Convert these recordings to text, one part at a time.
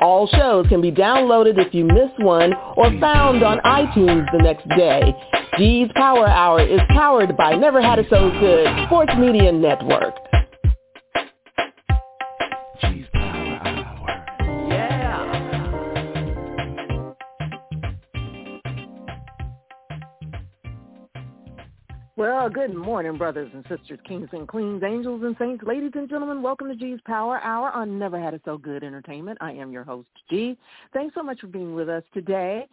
All shows can be downloaded if you miss one or found on iTunes the next day. G's Power Hour is powered by Never Had It So Good Sports Media Network. Well, good morning, brothers and sisters, kings and queens, angels and saints, ladies and gentlemen. Welcome to G's Power Hour on Never Had It So Good Entertainment. I am your host, G. Thanks so much for being with us today.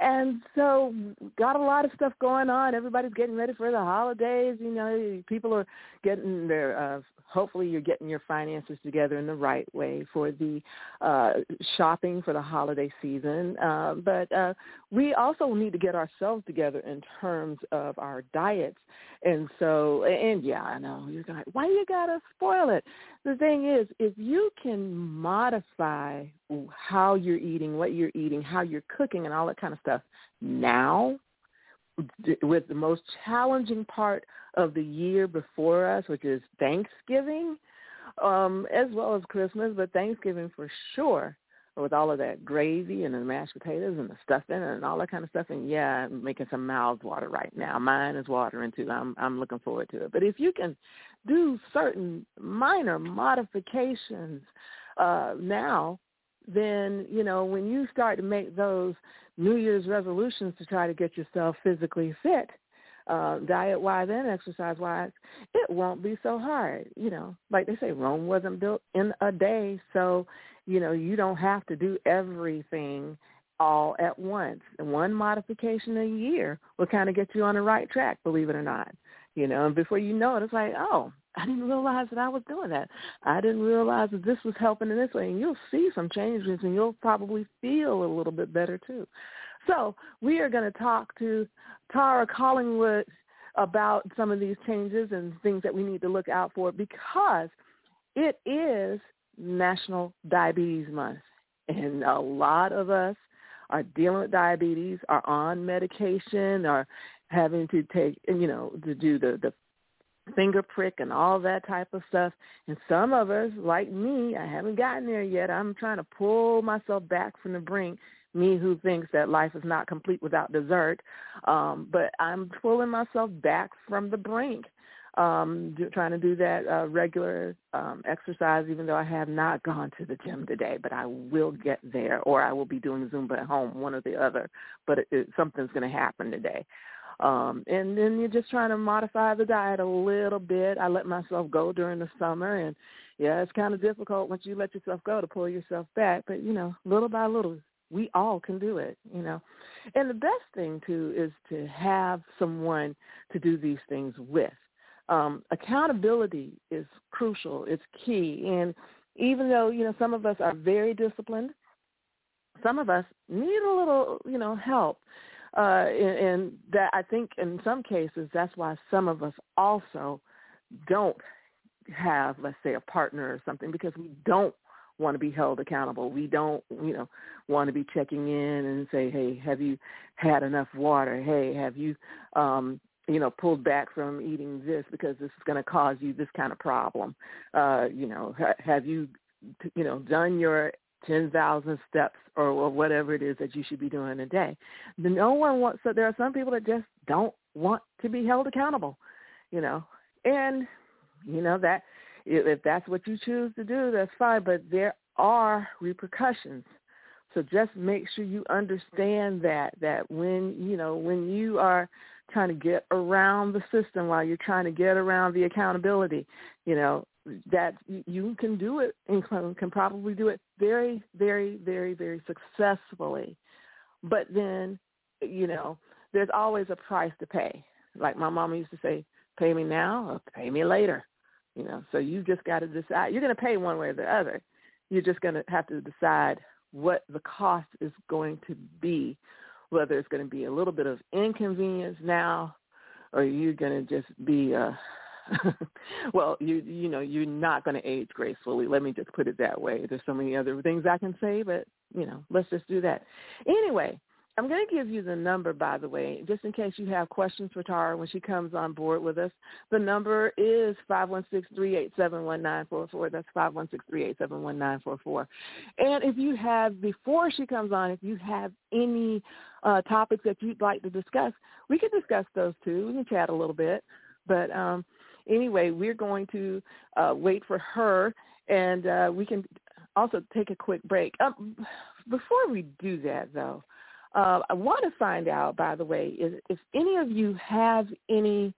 And so, got a lot of stuff going on. Everybody's getting ready for the holidays. You know, people are getting their uh, hopefully you're getting your finances together in the right way for the uh, shopping for the holiday season. Uh, but uh, we also need to get ourselves together in terms of our diets. And so, and yeah, I know you're going, why you gotta spoil it? The thing is, if you can modify how you're eating, what you're eating, how you're cooking, and all that kind of stuff now, with the most challenging part of the year before us, which is Thanksgiving, um, as well as Christmas, but Thanksgiving for sure, with all of that gravy and the mashed potatoes and the stuffing and all that kind of stuff. And yeah, I'm making some mouths water right now. Mine is watering too. I'm I'm looking forward to it. But if you can do certain minor modifications uh, now, then you know when you start to make those New Year's resolutions to try to get yourself physically fit, uh, diet-wise and exercise-wise, it won't be so hard. You know, like they say, Rome wasn't built in a day, so you know you don't have to do everything all at once. And one modification a year will kind of get you on the right track, believe it or not. You know, and before you know it, it's like, oh, I didn't realize that I was doing that. I didn't realize that this was helping in this way. And you'll see some changes and you'll probably feel a little bit better too. So we are going to talk to Tara Collingwood about some of these changes and things that we need to look out for because it is National Diabetes Month. And a lot of us are dealing with diabetes, are on medication, are having to take, you know, to do the, the finger prick and all that type of stuff. And some of us, like me, I haven't gotten there yet. I'm trying to pull myself back from the brink. Me who thinks that life is not complete without dessert. Um, but I'm pulling myself back from the brink. Um, do, trying to do that uh, regular um, exercise, even though I have not gone to the gym today, but I will get there, or I will be doing Zumba at home, one or the other. But it, it, something's going to happen today. Um, and then you're just trying to modify the diet a little bit. I let myself go during the summer, and yeah, it's kind of difficult once you let yourself go to pull yourself back. But you know, little by little, we all can do it. You know, and the best thing too is to have someone to do these things with. Um, accountability is crucial. It's key, and even though you know some of us are very disciplined, some of us need a little you know help uh, and, and that I think in some cases that's why some of us also don't have, let's say, a partner or something because we don't want to be held accountable. We don't, you know, want to be checking in and say, hey, have you had enough water? Hey, have you, um, you know, pulled back from eating this because this is going to cause you this kind of problem? Uh, you know, ha- have you, you know, done your 10,000 steps or, or whatever it is that you should be doing a day. No one wants, so there are some people that just don't want to be held accountable, you know, and, you know, that if that's what you choose to do, that's fine, but there are repercussions. So just make sure you understand that, that when, you know, when you are trying to get around the system while you're trying to get around the accountability, you know, that you can do it and can probably do it very, very, very, very successfully. But then, you know, there's always a price to pay. Like my mama used to say, pay me now or pay me later. You know, so you just got to decide. You're going to pay one way or the other. You're just going to have to decide what the cost is going to be, whether it's going to be a little bit of inconvenience now, or you're going to just be uh, well, you you know, you're not going to age gracefully. Let me just put it that way. There's so many other things I can say, but you know, let's just do that. Anyway, I'm going to give you the number, by the way, just in case you have questions for Tara when she comes on board with us. The number is five one six three eight seven one nine four four. That's five one six three eight seven one nine four four. And if you have, before she comes on, if you have any uh, topics that you'd like to discuss, we can discuss those too. We can chat a little bit. But um, anyway, we're going to uh, wait for her, and uh, we can also take a quick break. Um, before we do that, though, uh, I want to find out, by the way, is, if any of you have any,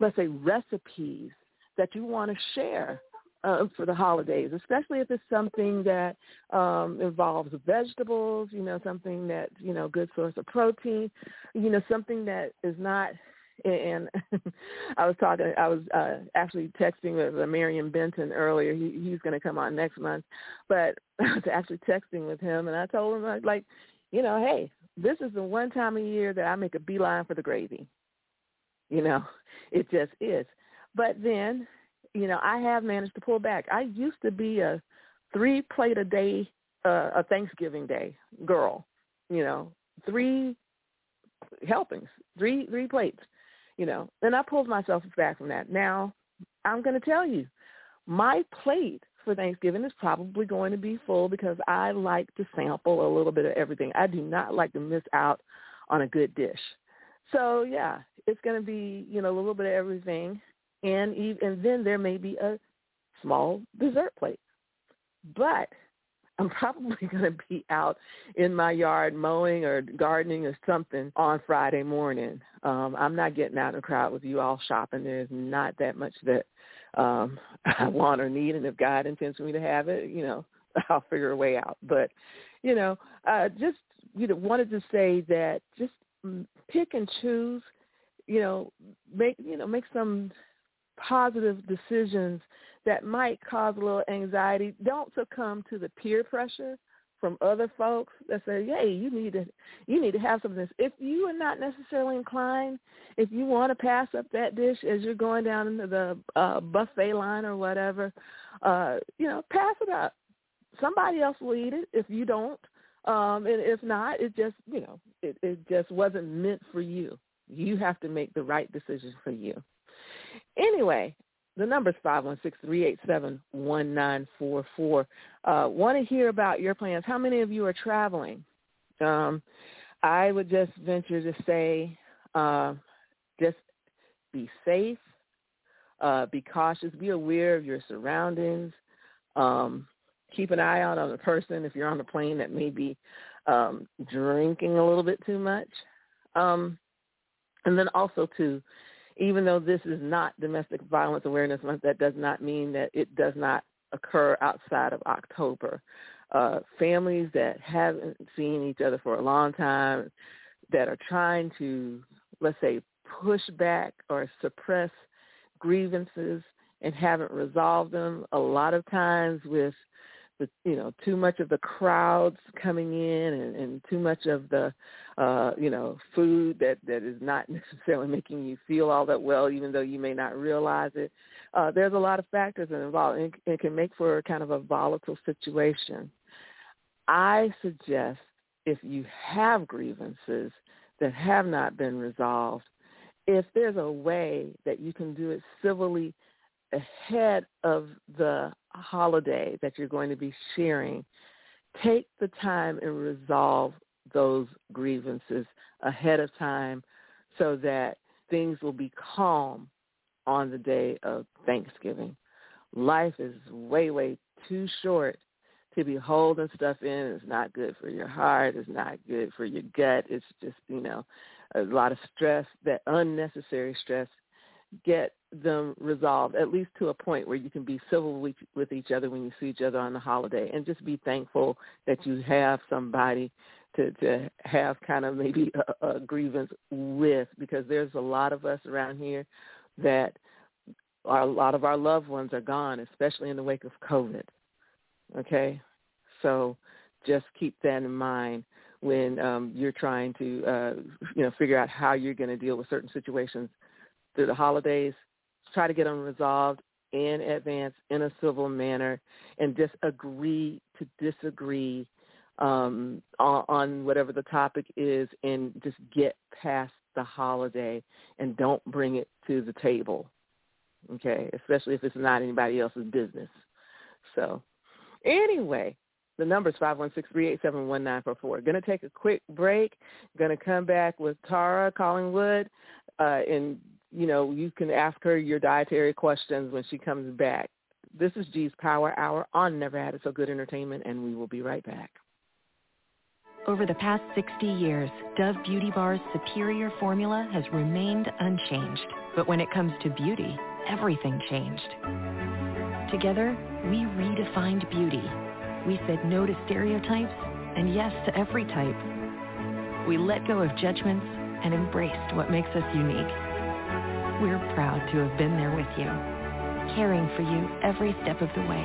let's say, recipes that you want to share uh, for the holidays, especially if it's something that um, involves vegetables, you know, something that, you know, good source of protein, you know, something that is not and I was talking. I was uh, actually texting with uh, Marion Benton earlier. He, he's going to come on next month, but I was actually texting with him, and I told him like, you know, hey, this is the one time a year that I make a beeline for the gravy. You know, it just is. But then, you know, I have managed to pull back. I used to be a three plate a day, uh, a Thanksgiving day girl. You know, three helpings, three three plates you know, and I pulled myself back from that. Now, I'm going to tell you, my plate for Thanksgiving is probably going to be full because I like to sample a little bit of everything. I do not like to miss out on a good dish. So yeah, it's going to be you know a little bit of everything, and even, and then there may be a small dessert plate. But I'm probably going to be out in my yard mowing or gardening or something on Friday morning. Um, I'm not getting out in the crowd with you all shopping. There's not that much that um, I want or need, and if God intends for me to have it, you know, I'll figure a way out. But you know, uh, just you know, wanted to say that just pick and choose. You know, make you know make some positive decisions that might cause a little anxiety, don't succumb to the peer pressure from other folks that say, "Hey, you need to you need to have some of this." If you are not necessarily inclined, if you want to pass up that dish as you're going down into the uh, buffet line or whatever, uh, you know, pass it up. Somebody else will eat it if you don't, um, and if not, it just you know it, it just wasn't meant for you. You have to make the right decision for you. Anyway, the number is 516-387-1944. Uh, want to hear about your plans. How many of you are traveling? Um, I would just venture to say uh, just be safe, uh, be cautious, be aware of your surroundings. Um, keep an eye out on the person if you're on the plane that may be um, drinking a little bit too much. Um, and then also to even though this is not Domestic Violence Awareness Month, that does not mean that it does not occur outside of October. Uh, families that haven't seen each other for a long time, that are trying to, let's say, push back or suppress grievances and haven't resolved them, a lot of times with the you know too much of the crowds coming in and, and too much of the uh you know food that that is not necessarily making you feel all that well even though you may not realize it. Uh there's a lot of factors involved and it can make for kind of a volatile situation. I suggest if you have grievances that have not been resolved if there's a way that you can do it civilly ahead of the holiday that you're going to be sharing, take the time and resolve those grievances ahead of time so that things will be calm on the day of Thanksgiving. Life is way, way too short to be holding stuff in. It's not good for your heart. It's not good for your gut. It's just, you know, a lot of stress, that unnecessary stress get them resolved at least to a point where you can be civil with, with each other when you see each other on the holiday and just be thankful that you have somebody to to have kind of maybe a, a grievance with because there's a lot of us around here that our, a lot of our loved ones are gone, especially in the wake of COVID. Okay, so just keep that in mind when um, you're trying to, uh, you know, figure out how you're going to deal with certain situations through the holidays. Try to get them resolved in advance in a civil manner, and just agree to disagree um, on, on whatever the topic is, and just get past the holiday and don't bring it to the table. Okay, especially if it's not anybody else's business. So, anyway, the number is 516-387-1944. Going to take a quick break. Going to come back with Tara Collingwood, uh, you know you can ask her your dietary questions when she comes back. This is G's Power Hour on Never Had It So Good Entertainment, and we will be right back. Over the past 60 years, Dove Beauty Bar's superior formula has remained unchanged. But when it comes to beauty, everything changed. Together, we redefined beauty. We said no to stereotypes and yes to every type. We let go of judgments and embraced what makes us unique. We're proud to have been there with you, caring for you every step of the way.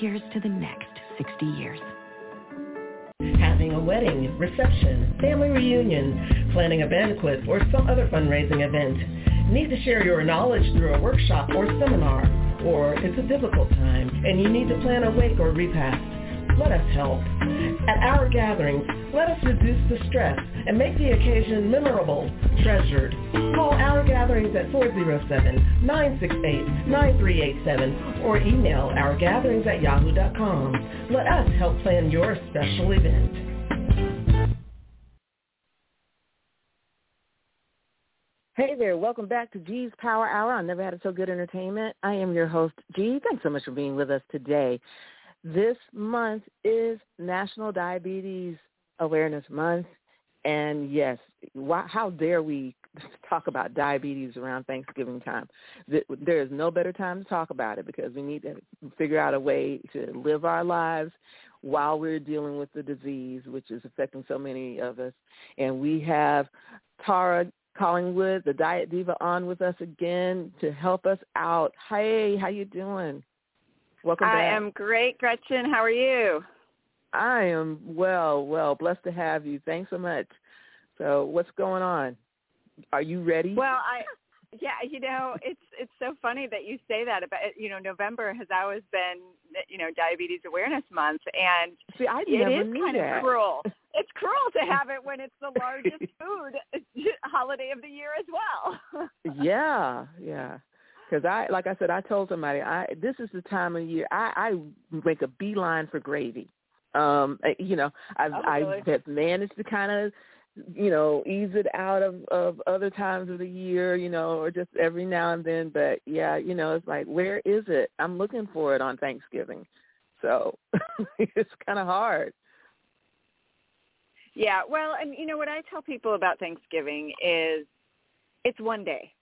Here's to the next 60 years having a wedding, reception, family reunion, planning a banquet, or some other fundraising event. Need to share your knowledge through a workshop or seminar, or it's a difficult time and you need to plan a wake or repast. Let us help. At our gatherings, let us reduce the stress and make the occasion memorable, treasured. Call our gatherings at 407-968-9387 or email ourgatherings at yahoo.com. Let us help plan your special event. Hey there, welcome back to G's Power Hour on Never Had It So Good Entertainment. I am your host, G. Thanks so much for being with us today. This month is National Diabetes Awareness Month. And yes, why, how dare we talk about diabetes around Thanksgiving time? There is no better time to talk about it because we need to figure out a way to live our lives while we're dealing with the disease, which is affecting so many of us. And we have Tara Collingwood, the Diet Diva, on with us again to help us out. Hey, how you doing? Welcome I back. I am great, Gretchen. How are you? I am well, well, blessed to have you. Thanks so much. So, what's going on? Are you ready? Well, I yeah, you know, it's it's so funny that you say that about you know November has always been you know Diabetes Awareness Month, and See, I it is kind that. of cruel. It's cruel to have it when it's the largest food holiday of the year as well. yeah, yeah. Because I, like I said, I told somebody, I this is the time of year I, I make a beeline for gravy. Um, you know, I've oh, really? I have managed to kind of, you know, ease it out of of other times of the year, you know, or just every now and then. But yeah, you know, it's like, where is it? I'm looking for it on Thanksgiving, so it's kind of hard. Yeah, well, and you know what I tell people about Thanksgiving is it's one day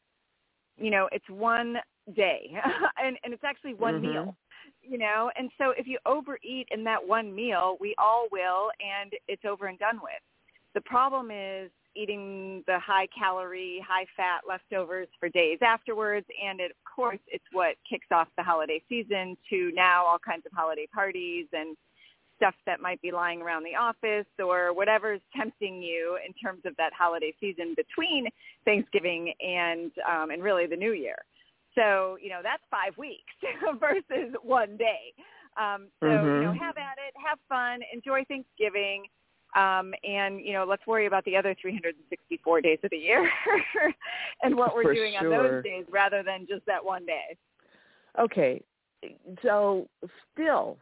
you know, it's one day and, and it's actually one mm-hmm. meal, you know, and so if you overeat in that one meal, we all will and it's over and done with. The problem is eating the high calorie, high fat leftovers for days afterwards. And it, of course, it's what kicks off the holiday season to now all kinds of holiday parties and stuff that might be lying around the office or whatever's tempting you in terms of that holiday season between Thanksgiving and um, and really the New Year. So you know that's five weeks versus one day. Um, so mm-hmm. you know have at it, have fun, enjoy Thanksgiving. Um, and you know, let's worry about the other 364 days of the year and what we're For doing sure. on those days rather than just that one day. Okay, so still,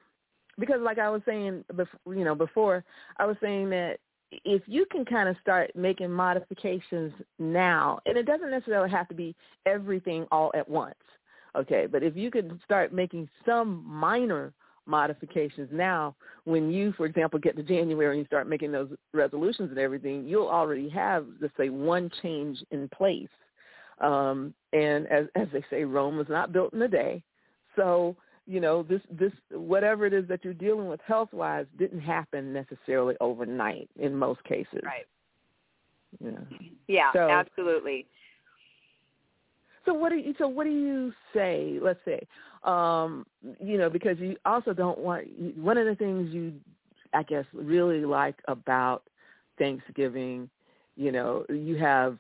because like I was saying, before, you know, before I was saying that if you can kind of start making modifications now, and it doesn't necessarily have to be everything all at once, okay, but if you could start making some minor modifications now, when you, for example, get to January and you start making those resolutions and everything, you'll already have, let's say, one change in place. Um, and as, as they say, Rome was not built in a day. So you know this this whatever it is that you're dealing with health wise didn't happen necessarily overnight in most cases. Right. Yeah. Yeah so, absolutely. So what do you so what do you say? Let's say, um, you know, because you also don't want one of the things you, I guess, really like about Thanksgiving, you know, you have,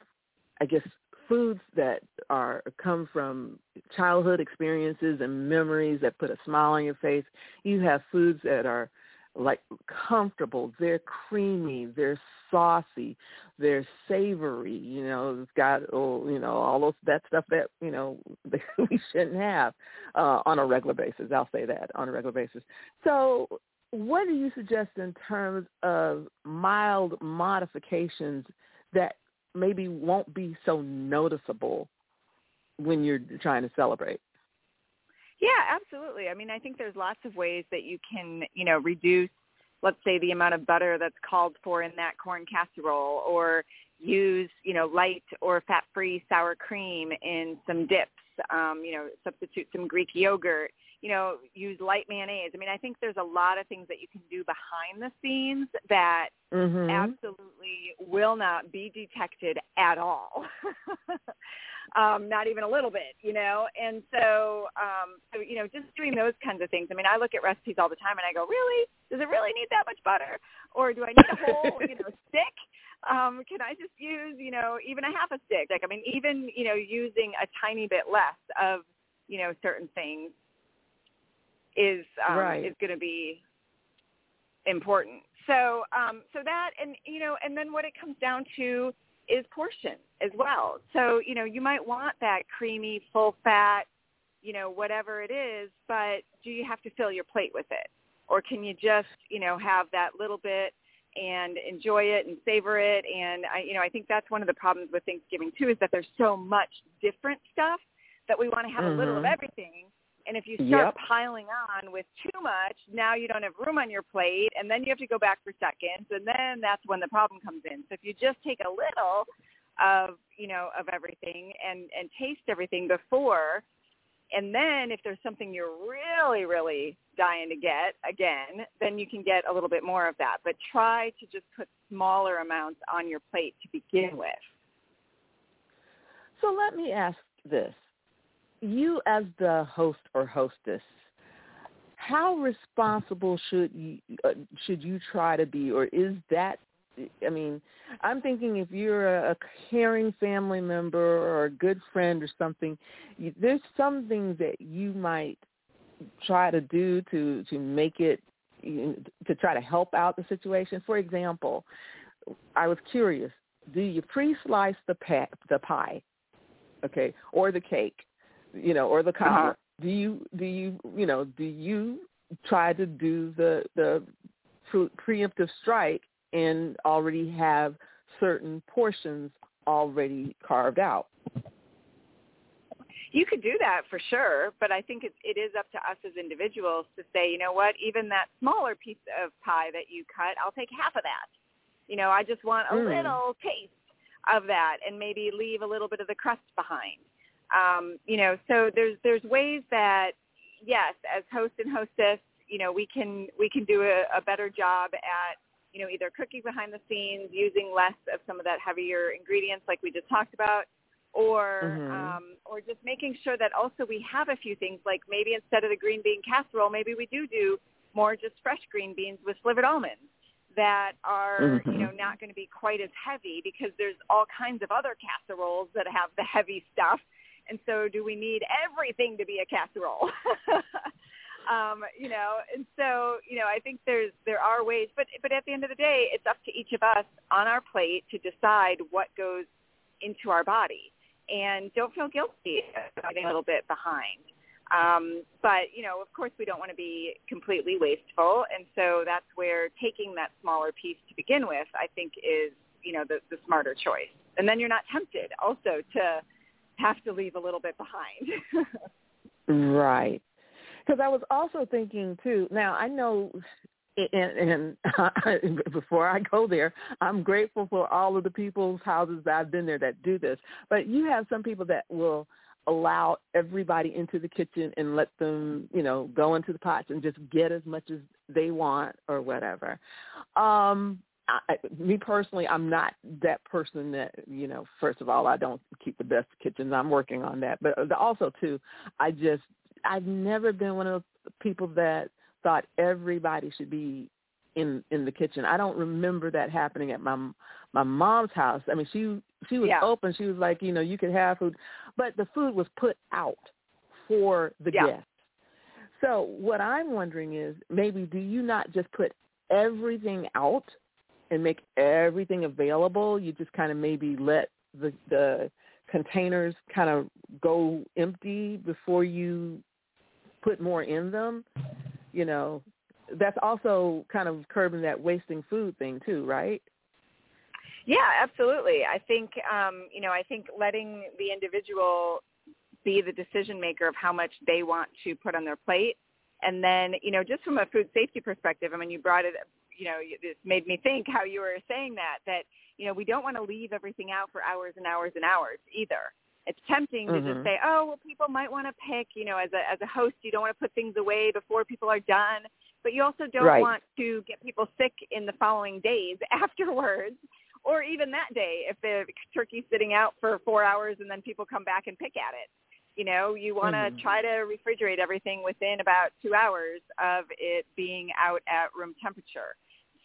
I guess, foods that are come from childhood experiences and memories that put a smile on your face. You have foods that are like comfortable. They're creamy. They're saucy. They're savory. You know, it's got oh, you know all those that stuff that you know we shouldn't have uh, on a regular basis. I'll say that on a regular basis. So, what do you suggest in terms of mild modifications that maybe won't be so noticeable when you're trying to celebrate? Yeah, absolutely. I mean, I think there's lots of ways that you can, you know, reduce, let's say, the amount of butter that's called for in that corn casserole, or use, you know, light or fat-free sour cream in some dips. Um, you know, substitute some Greek yogurt. You know, use light mayonnaise. I mean, I think there's a lot of things that you can do behind the scenes that mm-hmm. absolutely will not be detected at all. um, not even a little bit, you know. And so, um, so you know, just doing those kinds of things. I mean, I look at recipes all the time, and I go, really? Does it really need that much butter, or do I need a whole, you know, stick? Um, can I just use, you know, even a half a stick? Like, I mean, even you know, using a tiny bit less of, you know, certain things is um, right. is going to be important. So, um, so that, and you know, and then what it comes down to is portion as well. So, you know, you might want that creamy, full fat, you know, whatever it is, but do you have to fill your plate with it? Or can you just, you know, have that little bit and enjoy it and savor it? And I, you know, I think that's one of the problems with Thanksgiving too is that there's so much different stuff that we want to have mm-hmm. a little of everything and if you start yep. piling on with too much, now you don't have room on your plate, and then you have to go back for seconds, and then that's when the problem comes in. So if you just take a little of you know of everything and and taste everything before, and then if there's something you're really really dying to get again, then you can get a little bit more of that. But try to just put smaller amounts on your plate to begin with. So let me ask this you as the host or hostess, how responsible should you uh, should you try to be, or is that? I mean, I'm thinking if you're a, a caring family member or a good friend or something, you, there's some things that you might try to do to to make it to try to help out the situation. For example, I was curious: Do you pre-slice the pa- the pie, okay, or the cake? You know, or the cobbler. Uh-huh. Do you do you you know do you try to do the the preemptive strike and already have certain portions already carved out? You could do that for sure, but I think it, it is up to us as individuals to say, you know what, even that smaller piece of pie that you cut, I'll take half of that. You know, I just want a mm. little taste of that and maybe leave a little bit of the crust behind. Um, you know, so there's there's ways that yes, as host and hostess, you know, we can we can do a, a better job at you know either cooking behind the scenes, using less of some of that heavier ingredients like we just talked about, or mm-hmm. um, or just making sure that also we have a few things like maybe instead of the green bean casserole, maybe we do do more just fresh green beans with slivered almonds that are mm-hmm. you know not going to be quite as heavy because there's all kinds of other casseroles that have the heavy stuff and so do we need everything to be a casserole? um, you know, and so, you know, I think there's there are ways, but but at the end of the day, it's up to each of us on our plate to decide what goes into our body. And don't feel guilty about a little bit behind. Um, but you know, of course, we don't want to be completely wasteful, and so that's where taking that smaller piece to begin with, I think, is you know the, the smarter choice. And then you're not tempted also to have to leave a little bit behind. right. Because I was also thinking too. Now I know, and, and before I go there, I'm grateful for all of the people's houses that I've been there that do this. But you have some people that will allow everybody into the kitchen and let them, you know, go into the pots and just get as much as they want or whatever. Um, I, me personally, I'm not that person that you know. First of all, I don't keep the best kitchens. I'm working on that, but uh, also too, I just I've never been one of those people that thought everybody should be in in the kitchen. I don't remember that happening at my my mom's house. I mean, she she was Yeah. open. She was like, you know, you could have food, but the food was put out for the Yeah. guests. So what I'm wondering is maybe do you not just put everything out and make everything available? You just kind of maybe let the the containers kind of go empty before you put more in them. You know, that's also kind of curbing that wasting food thing too, right? Yeah, absolutely. I think um, you know, I think letting the individual be the decision maker of how much they want to put on their plate, and then you know, just from a food safety perspective, I mean, you brought it. You know, this made me think how you were saying that that you know we don't want to leave everything out for hours and hours and hours either. It's tempting to Mhm. just say, oh, well, people might want to pick. You know, as a as a host, you don't want to put things away before people are done, but you also don't Right. want to get people sick in the following days afterwards or even that day if the turkey's sitting out for four hours and then people come back and pick at it. You know, you want to Mhm. try to refrigerate everything within about two hours of it being out at room temperature.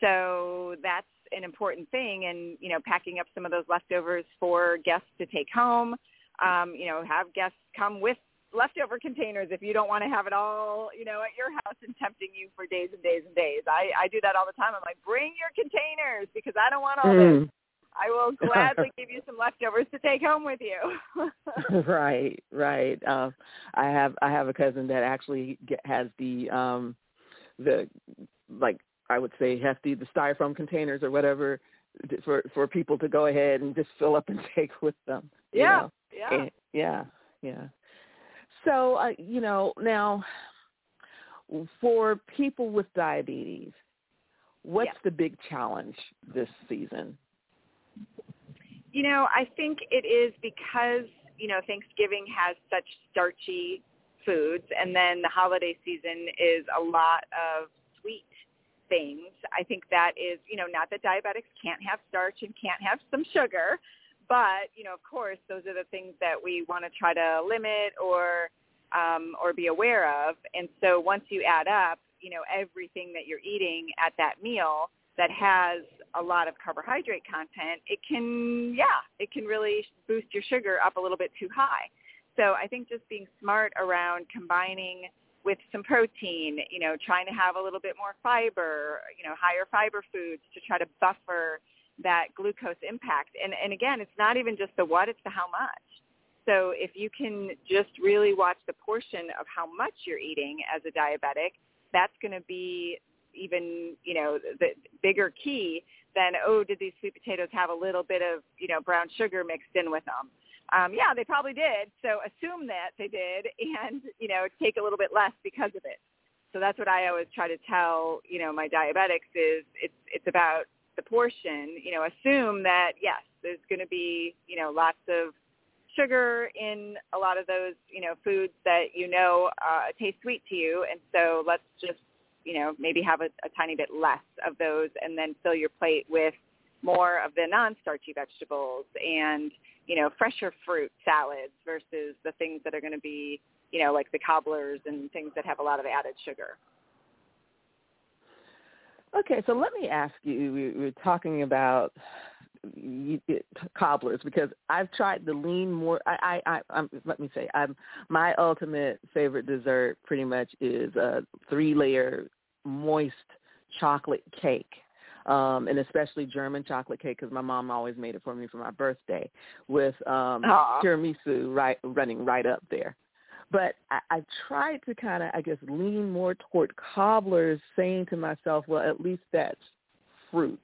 So that's an important thing, and you know, packing up some of those leftovers for guests to take home. Um, you know, have guests come with leftover containers if you don't want to have it all, you know, at your house and tempting you for days and days and days. I, I do that all the time. I'm like, bring your containers because I don't want all this. Mm. I will gladly give you some leftovers to take home with you. right, right. Um, I have I have a cousin that actually has the um, the like I would say hefty the styrofoam containers or whatever for for people to go ahead and just fill up and take with them. yeah, know. yeah. And- yeah, yeah. So, uh, you know, now for people with diabetes, what's Yeah. the big challenge this season? You know, I think it is because, you know, Thanksgiving has such starchy foods and then the holiday season is a lot of sweet things. I think that is, you know, not that diabetics can't have starch and can't have some sugar, but, you know, of course, those are the things that we want to try to limit or um, or be aware of. And so once you add up, you know, everything that you're eating at that meal that has a lot of carbohydrate content, it can, yeah, it can really boost your sugar up a little bit too high. So I think just being smart around combining with some protein, you know, trying to have a little bit more fiber, you know, higher fiber foods to try to buffer that glucose impact. And, and again, it's not even just the what, it's the how much. So if you can just really watch the portion of how much you're eating as a diabetic, that's going to be even, you know, the bigger key than, oh, did these sweet potatoes have a little bit of, you know, brown sugar mixed in with them? Um, yeah, they probably did. So assume that they did and, you know, take a little bit less because of it. So that's what I always try to tell, you know, my diabetics is it's, it's about the portion, you know, assume that, yes, there's going to be, you know, lots of sugar in a lot of those, you know, foods that you know uh, taste sweet to you. And so let's just, you know, maybe have a, a tiny bit less of those and then fill your plate with more of the non-starchy vegetables and, you know, fresher fruit salads versus the things that are going to be, you know, like the cobblers and things that have a lot of added sugar. Okay, so let me ask you. We we were talking about you- it- cobblers because I've tried to lean more. I, I, I I'm, let me say, I'm my ultimate favorite dessert. Pretty much is a three-layer moist chocolate cake, um, and especially German chocolate cake because my mom always made it for me for my birthday with um, tiramisu right running right up there. But I, I tried to kind of, I guess, lean more toward cobblers, saying to myself, well, at least that's fruit.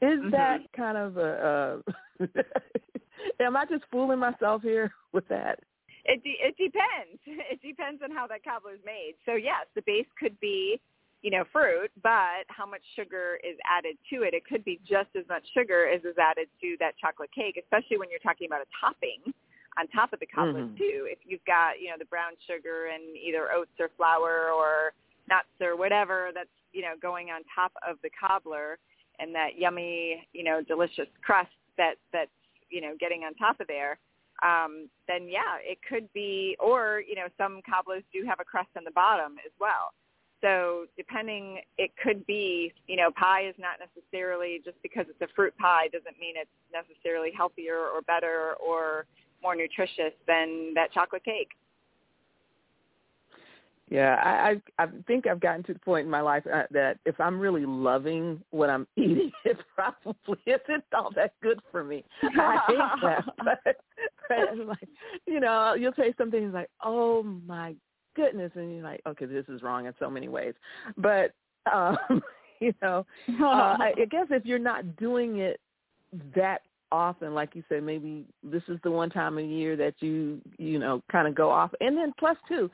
Is Mhm. that kind of a? Uh, am I just fooling myself here with that? It de- it depends. It depends on how that cobbler is made. So yes, the base could be, you know, fruit, but how much sugar is added to it? It could be just as much sugar as is added to that chocolate cake, especially when you're talking about a topping on top of the cobbler Mhm. too. If you've got, you know, the brown sugar and either oats or flour or nuts or whatever that's, you know, going on top of the cobbler. and that yummy, you know, delicious crust that that's you know getting on top of there, um, then yeah, it could be. Or you know, some cobblers do have a crust on the bottom as well. So depending, it could be, you know, pie is not necessarily just because it's a fruit pie doesn't mean it's necessarily healthier or better or more nutritious than that chocolate cake. Yeah, I, I I think I've gotten to the point in my life uh, that if I'm really loving what I'm eating, it probably isn't all that good for me. I hate that, but, but like, you know, you'll say something and it's like, "Oh my goodness," and you're like, "Okay, this is wrong in so many ways," but um, you know, uh, I, I guess if you're not doing it that often like you said maybe this is the one time a year that you you know kind of go off. And then plus two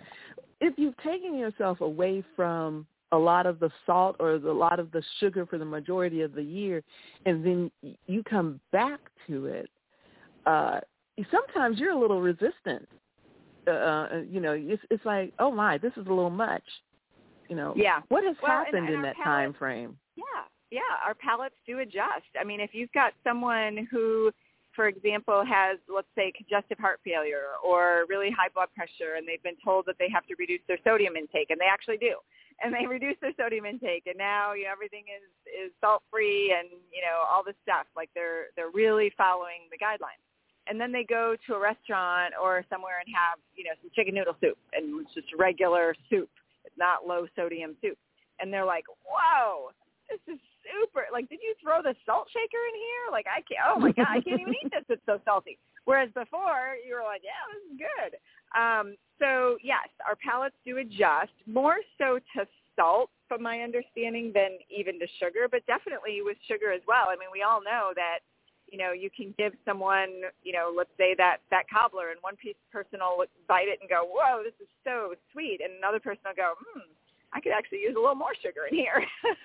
if you've taken yourself away from a lot of the salt or a lot of the sugar for the majority of the year and then you come back to it uh sometimes you're a little resistant uh, uh you know it's it's like oh my this is a little much you know yeah what has well, happened and, and in that time frame yeah yeah, our palates do adjust. I mean, if you've got someone who, for example, has, let's say, congestive heart failure or really high blood pressure, and they've been told that they have to reduce their sodium intake, and they actually do, and they reduce their sodium intake, and now you know, everything is is salt free, and you know all this stuff. Like they're they're really following the guidelines. And then they go to a restaurant or somewhere and have, you know, some chicken noodle soup and it's just regular soup. It's not low sodium soup. And they're like, whoa, this is super. Like, did you throw the salt shaker in here? Like, I can't. Oh my god, I can't even eat this. It's so salty. Whereas before, you were like, yeah, this is good. Um, so yes, our palates do adjust more so to salt, from my understanding, than even to sugar. But definitely with sugar as well. I mean, we all know that you know, you can give someone, you know, let's say that that cobbler, and one piece person will bite it and go, "Whoa, this is so sweet," and another person will go, "Hmm, I could actually use a little more sugar in here.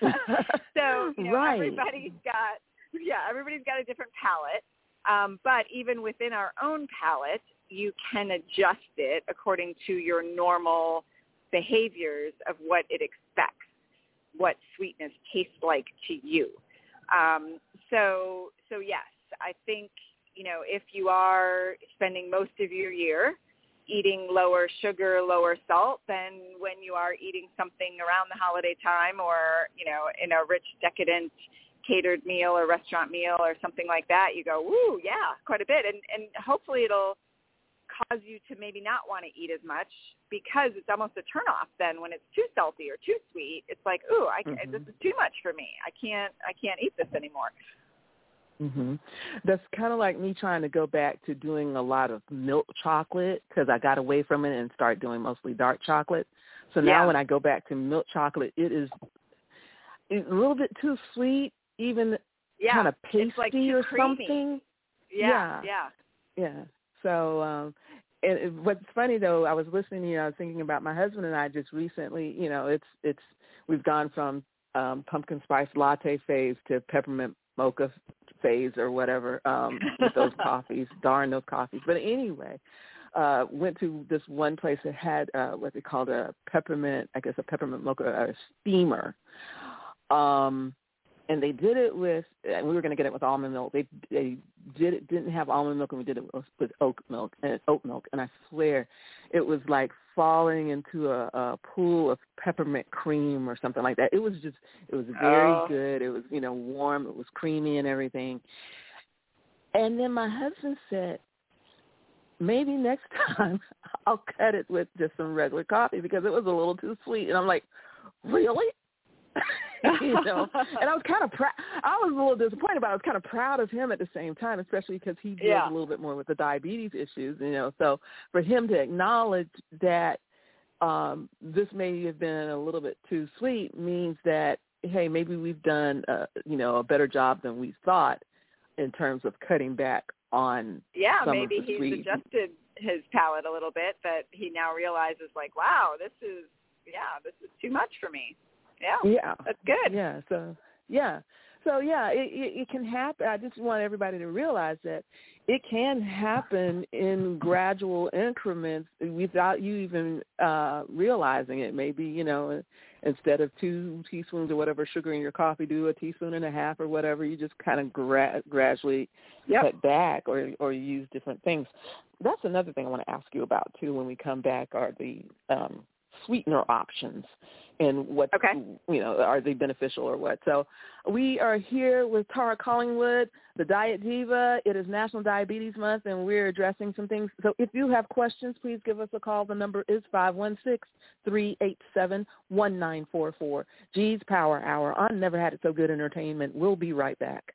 so you know, right. everybody's got yeah, everybody's got a different palate. Um, but even within our own palate, you can adjust it according to your normal behaviors of what it expects, what sweetness tastes like to you. Um, so so yes, I think you know if you are spending most of your year eating lower sugar, lower salt than when you are eating something around the holiday time or, you know, in a rich, decadent catered meal or restaurant meal or something like that. You go, woo, yeah, quite a bit. And, and hopefully it'll cause you to maybe not want to eat as much because it's almost a turnoff then when it's too salty or too sweet. It's like, ooh, I, mm-hmm. this is too much for me. I can't, I can't eat this anymore. Mhm. That's kind of like me trying to go back to doing a lot of milk chocolate because I got away from it and start doing mostly dark chocolate. So now yeah. when I go back to milk chocolate, it is a little bit too sweet, even yeah. kind of pasty like or creamy. something. Yeah, yeah, yeah. So um and it, what's funny though, I was listening, you know, I was thinking about my husband and I just recently, you know, it's it's we've gone from um pumpkin spice latte phase to peppermint mocha phase or whatever um with those coffees darn those coffees. But anyway uh went to this one place that had uh what they called a peppermint i guess a peppermint mocha a steamer. Um and they did it with and we were going to get it with almond milk. They they did it didn't have almond milk and we did it with, with oat milk and oat milk. And i swear it was like falling into a, a pool of peppermint cream or something like that. It was just it was very oh. good. It was you know warm. It was creamy and everything. And then my husband said maybe next time i'll cut it with just some regular coffee because it was a little too sweet. And i'm like really you know, and I was kind of proud. I was a little disappointed, but I was kind of proud of him at the same time, especially because he deals yeah. a little bit more with the diabetes issues. You know, so for him to acknowledge that um this may have been a little bit too sweet means that hey, maybe we've done uh, you know a better job than we thought in terms of cutting back on yeah maybe he's sweet. adjusted his palate a little bit that he now realizes like wow this is yeah this is too much for me yeah. Yeah. That's good. Yeah. So yeah. So yeah, it, it, it can happen. I just want everybody to realize that it can happen in gradual increments without you even uh realizing it. Maybe you know, instead of two teaspoons or whatever sugar in your coffee, do a teaspoon and a half or whatever. You just kind of gra- gradually Yep. cut back or or use different things. That's another thing I want to ask you about too when we come back are the um sweetener options and what Okay. you know are they beneficial or what. So we are here with Tara Collingwood, the Diet Diva. It is National Diabetes Month and we're addressing some things. So if you have questions, please give us a call. The number is five one six three eight seven one nine four four. G's Power Hour on Never Had It So Good Entertainment. We'll be right back.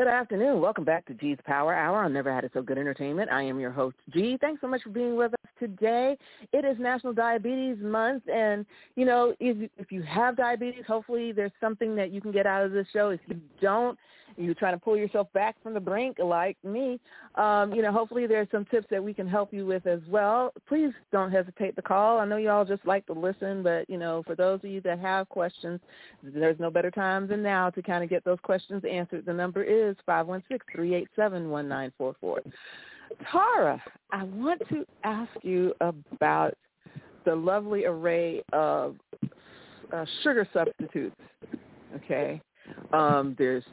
Good afternoon. Welcome back to G's Power Hour on Never Had It So Good Entertainment. I am your host, G. Thanks so much for being with us today. It is National Diabetes Month, and you know, if if you have diabetes, hopefully there's something that you can get out of this show. If you don't, you're trying to pull yourself back from the brink, like me. Um, you know, hopefully there's some tips that we can help you with as well. Please don't hesitate to call. I know y'all just like to listen, but you know, for those of you that have questions, there's no better time than now to kind of get those questions answered. The number is five one six three eight seven one nine four four. Tara, I want to ask you about the lovely array of uh, sugar substitutes. Okay, um, there's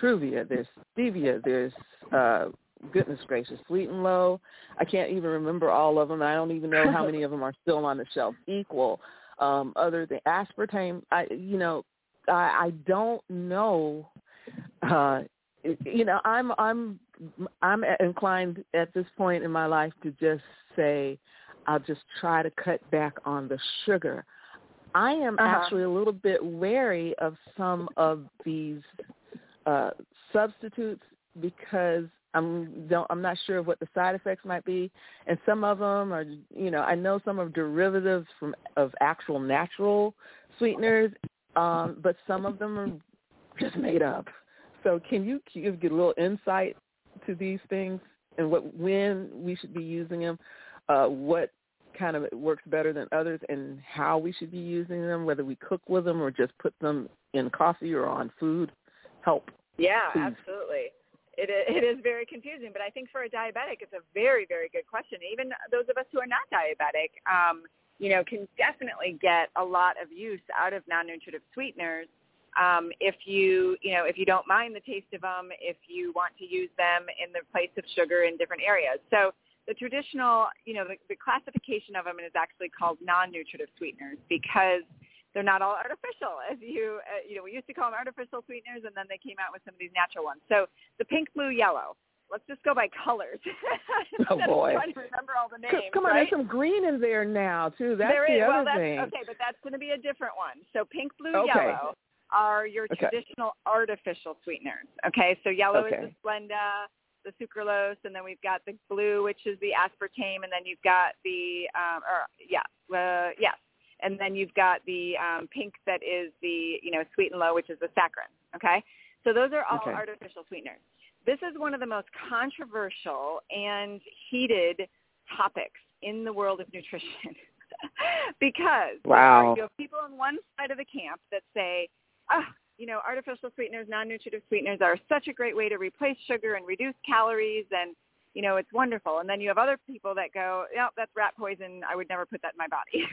Truvia, there's stevia, there's uh, goodness gracious, sweet and low. I can't even remember all of them. I don't even know how many of them are still on the shelf. Equal, um, other than aspartame. I, you know, I, I don't know. Uh, you know, I'm I'm I'm inclined at this point in my life to just say I'll just try to cut back on the sugar. I am Uh-huh. actually a little bit wary of some of these uh, substitutes because I'm don't I'm not sure of what the side effects might be, and some of them are you know I know some are derivatives from of actual natural sweeteners, um, but some of them are just made up. So can you give get a little insight to these things and what when we should be using them, uh, what kind of works better than others, and how we should be using them, whether we cook with them or just put them in coffee or on food? Help. Yeah, Please. absolutely. It is, it is very confusing, but I think for a diabetic, it's a very, very good question. Even those of us who are not diabetic, um, you know, can definitely get a lot of use out of non-nutritive sweeteners um, if you, you know, if you don't mind the taste of them, if you want to use them in the place of sugar in different areas. So the traditional, you know, the, the classification of them is actually called non-nutritive sweeteners because they're not all artificial. As you, uh, you know, we used to call them artificial sweeteners, and then they came out with some of these natural ones. So the pink, blue, yellow. Let's just go by colors. Oh, boy. trying to remember all the names. Come on, right? there's some green in there now too. That's There the other well, that's, thing. Okay, but that's going to be a different one. So pink, blue, Okay. yellow are your Okay. traditional artificial sweeteners. Okay, so yellow is Okay. the Splenda, the sucralose, and then we've got the blue, which is the aspartame, and then you've got the, um, or yeah, uh, yes, and then you've got the um, pink that is the, you know, sweet and low, which is the saccharin. Okay, so those are all Okay. artificial sweeteners. This is one of the most controversial and heated topics in the world of nutrition because Wow. you have people on one side of the camp that say, oh, you know, artificial sweeteners, non-nutritive sweeteners are such a great way to replace sugar and reduce calories and, you know, it's wonderful. And then you have other people that go, no, that's rat poison. I would never put that in my body.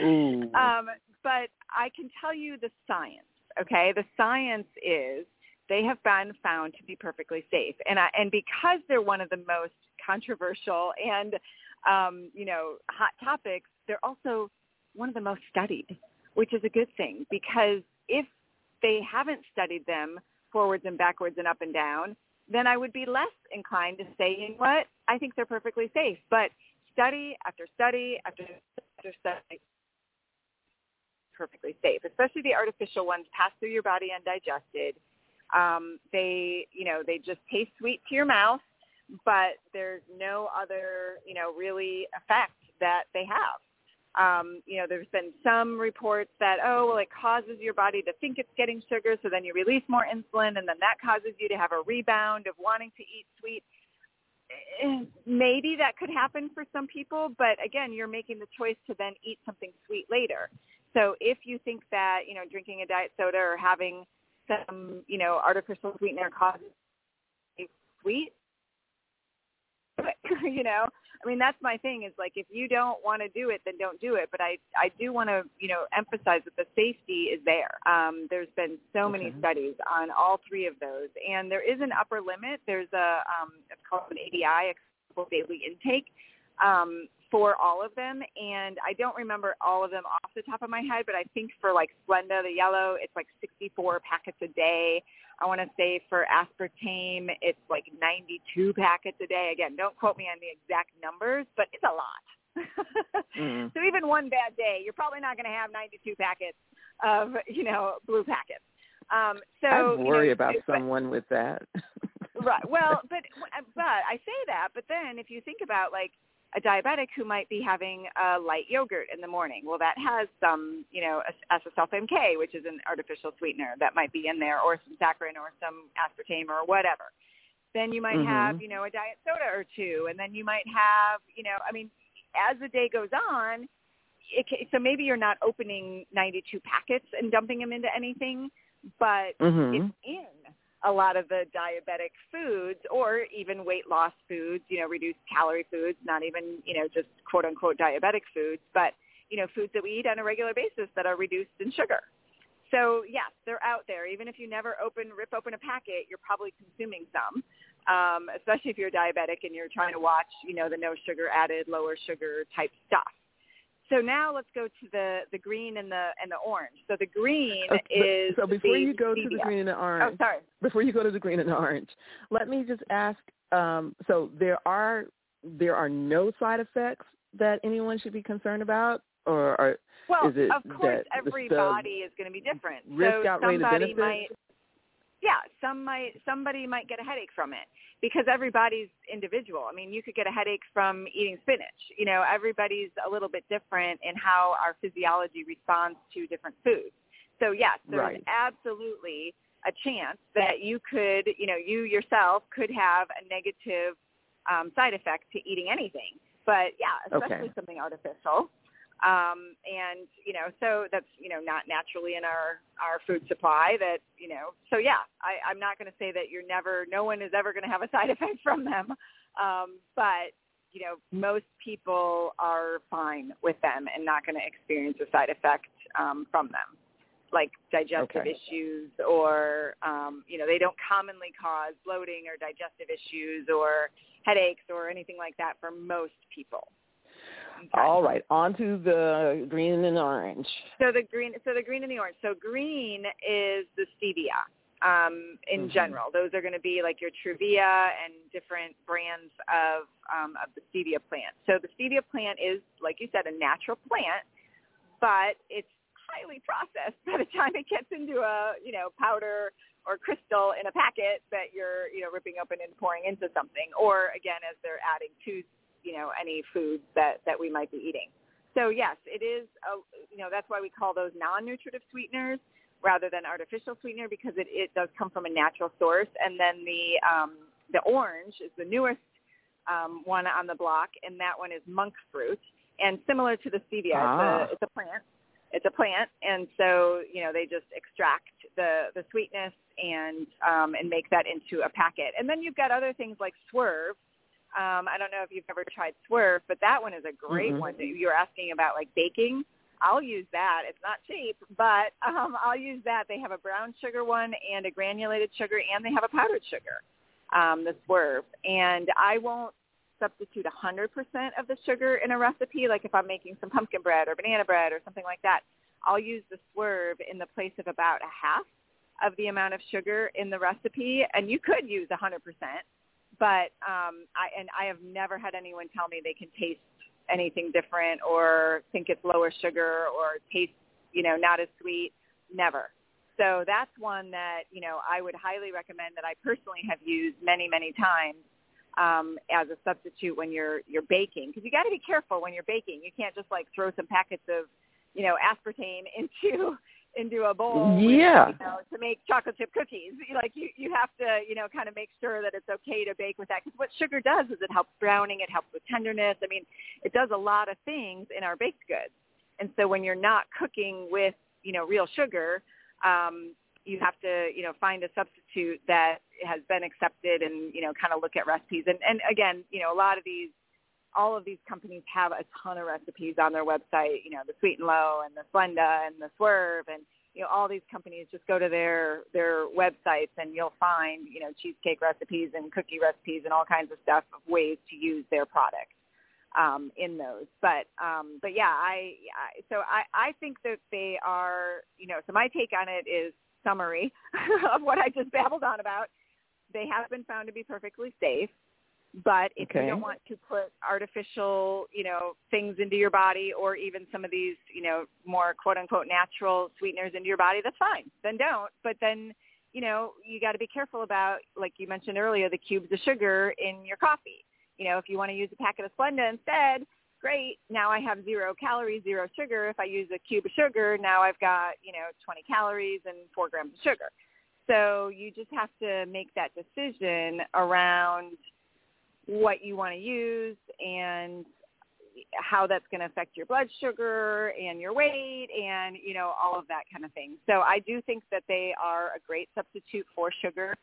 Um, but I can tell you the science, okay? The science is they have been found to be perfectly safe. And, I, and because they're one of the most controversial and um, you know hot topics, they're also one of the most studied, which is a good thing because if they haven't studied them forwards and backwards and up and down, then I would be less inclined to say, you know what, I think they're perfectly safe. But study after study after after study perfectly safe, especially the artificial ones pass through your body undigested. Um, they, you know, they just taste sweet to your mouth, but there's no other, you know, really effect that they have. Um, you know, there's been some reports that, oh, well, it causes your body to think it's getting sugar, so then you release more insulin, and then that causes you to have a rebound of wanting to eat sweet. Eh, maybe that could happen for some people, but again, you're making the choice to then eat something sweet later. So if you think that, you know, drinking a diet soda or having some, you know, artificial sweetener causes sweet, you know, I mean, that's my thing is like, if you don't want to do it, then don't do it. But I, I do want to, you know, emphasize that the safety is there. Um, there's been so okay. many studies on all three of those, and there is an upper limit. There's a, um, it's called an ADI, acceptable daily intake, um, for all of them. And I don't remember all of them off the top of my head, but I think for like Splenda, the yellow, it's like 64 packets a day. I want to say for aspartame, it's like 92 packets a day. Again, don't quote me on the exact numbers, but it's a lot. mm-hmm. So even one bad day, you're probably not going to have 92 packets of, you know, blue packets. Um, so I worry you know, about someone with that. right. Well, but but I say that, but then if you think about like a diabetic who might be having a light yogurt in the morning. Well, that has some, you know, acesulfame which is an artificial sweetener that might be in there, or some saccharin, or some aspartame, or whatever. Then you might mm-hmm. have, you know, a diet soda or two, and then you might have, you know, I mean, as the day goes on, it, so maybe you're not opening 92 packets and dumping them into anything, but mm-hmm. it's in a lot of the diabetic foods or even weight loss foods, you know, reduced calorie foods, not even, you know, just quote unquote diabetic foods, but, you know, foods that we eat on a regular basis that are reduced in sugar. So yes, they're out there. Even if you never open, rip open a packet, you're probably consuming some, um, especially if you're diabetic and you're trying to watch, you know, the no sugar added, lower sugar type stuff. So now let's go to the the green and the and the orange. So the green okay, is so before you go stevia. to the green and the orange. Oh, sorry. Before you go to the green and the orange, let me just ask. Um, so there are there are no side effects that anyone should be concerned about, or, or well, is it of course, that everybody is going to be different. Risk so outweigh the somebody benefits? might yeah, some might somebody might get a headache from it because everybody's individual. I mean, you could get a headache from eating spinach. You know, everybody's a little bit different in how our physiology responds to different foods. So yes, there's right. absolutely a chance that you could, you know, you yourself could have a negative um, side effect to eating anything. But yeah, especially okay. something artificial um, and you know, so that's you know not naturally in our our food supply. That you know, so yeah, I, I'm not going to say that you're never, no one is ever going to have a side effect from them, um, but you know, most people are fine with them and not going to experience a side effect um, from them, like digestive okay. issues or um, you know, they don't commonly cause bloating or digestive issues or headaches or anything like that for most people. All right, on to the green and orange. So the green, so the green and the orange. So green is the stevia. Um, in mm-hmm. general, those are going to be like your Truvia and different brands of um, of the stevia plant. So the stevia plant is, like you said, a natural plant, but it's highly processed by the time it gets into a you know powder or crystal in a packet that you're you know ripping open and pouring into something, or again as they're adding to you know any foods that that we might be eating. So yes, it is. A, you know that's why we call those non-nutritive sweeteners rather than artificial sweetener because it, it does come from a natural source. And then the um, the orange is the newest um, one on the block, and that one is monk fruit. And similar to the stevia, ah. it's, a, it's a plant. It's a plant, and so you know they just extract the the sweetness and um, and make that into a packet. And then you've got other things like Swerve, um, I don't know if you've ever tried Swerve, but that one is a great mm-hmm. one. You're asking about like baking. I'll use that. It's not cheap, but um, I'll use that. They have a brown sugar one and a granulated sugar, and they have a powdered sugar, um, the Swerve. And I won't substitute 100% of the sugar in a recipe, like if I'm making some pumpkin bread or banana bread or something like that, I'll use the swerve in the place of about a half of the amount of sugar in the recipe. And you could use 100%, but um, I, and I have never had anyone tell me they can taste anything different or think it's lower sugar or taste, you know, not as sweet. Never. So that's one that, you know, I would highly recommend that I personally have used many, many times um, as a substitute when you're you're baking because you got to be careful when you're baking. You can't just like throw some packets of you know aspartame into into a bowl yeah with, you know, to make chocolate chip cookies. Like you you have to you know kind of make sure that it's okay to bake with that because what sugar does is it helps browning, it helps with tenderness. I mean, it does a lot of things in our baked goods. And so when you're not cooking with you know real sugar, um, you have to you know find a substitute that has been accepted and you know kind of look at recipes and and again you know a lot of these all of these companies have a ton of recipes on their website you know the sweet and low and the splenda and the swerve and you know all these companies just go to their their websites and you'll find you know cheesecake recipes and cookie recipes and all kinds of stuff of ways to use their product um, in those. But um, but yeah, I, I so I I think that they are you know so my take on it is summary of what I just babbled on about. They have been found to be perfectly safe. But if okay. you don't want to put artificial, you know, things into your body or even some of these, you know, more quote unquote natural sweeteners into your body, that's fine. Then don't. But then, you know, you got to be careful about, like you mentioned earlier, the cubes of sugar in your coffee. You know, if you want to use a packet of Splenda instead, great. Now I have zero calories, zero sugar. If I use a cube of sugar, now I've got, you know, 20 calories and four grams of sugar. So you just have to make that decision around what you want to use and how that's going to affect your blood sugar and your weight and, you know, all of that kind of thing. So I do think that they are a great substitute for sugar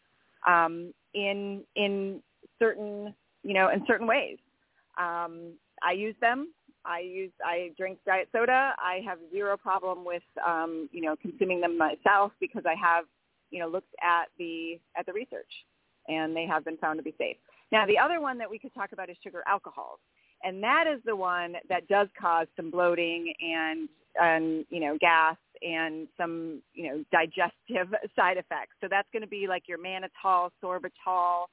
um, in, in certain, you know, in certain ways. Um, I use them. I use I drink diet soda. I have zero problem with um, you know consuming them myself because I have you know looked at the at the research and they have been found to be safe. Now the other one that we could talk about is sugar alcohols, and that is the one that does cause some bloating and and you know gas and some you know digestive side effects. So that's going to be like your mannitol, sorbitol,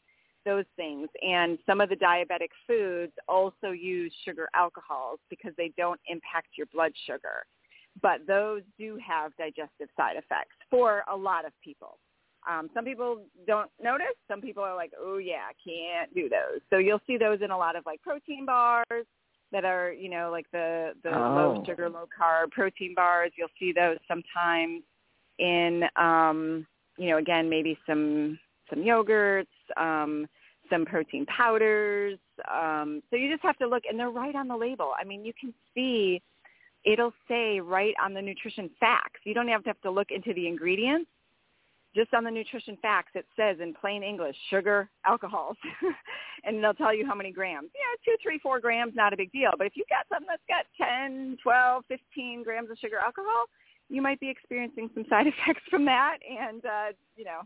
those things. And some of the diabetic foods also use sugar alcohols because they don't impact your blood sugar. But those do have digestive side effects for a lot of people. Um, some people don't notice. Some people are like, oh yeah, I can't do those. So you'll see those in a lot of like protein bars that are, you know, like the the oh. low sugar, low carb protein bars. You'll see those sometimes in, um, you know, again maybe some some yogurts, um, some protein powders. Um, so you just have to look, and they're right on the label. I mean, you can see it'll say right on the nutrition facts. You don't have to have to look into the ingredients. Just on the nutrition facts, it says in plain English, sugar, alcohols, and they'll tell you how many grams. Yeah, two, three, four grams, not a big deal. But if you've got something that's got 10, 12, 15 grams of sugar alcohol, you might be experiencing some side effects from that. And, uh, you know,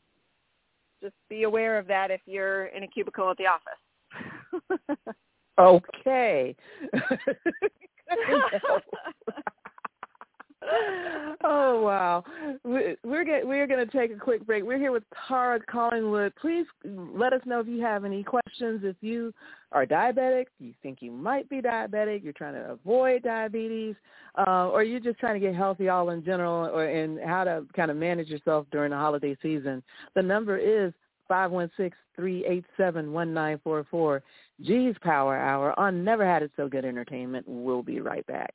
just be aware of that if you're in a cubicle at the office. okay. Oh wow, we're we're, we're going to take a quick break. We're here with Tara Collingwood. Please let us know if you have any questions. If you are diabetic, you think you might be diabetic, you're trying to avoid diabetes, uh, or you're just trying to get healthy all in general, or and how to kind of manage yourself during the holiday season. The number is five one six three eight seven one nine four four. G's Power Hour on Never Had It So Good Entertainment. We'll be right back.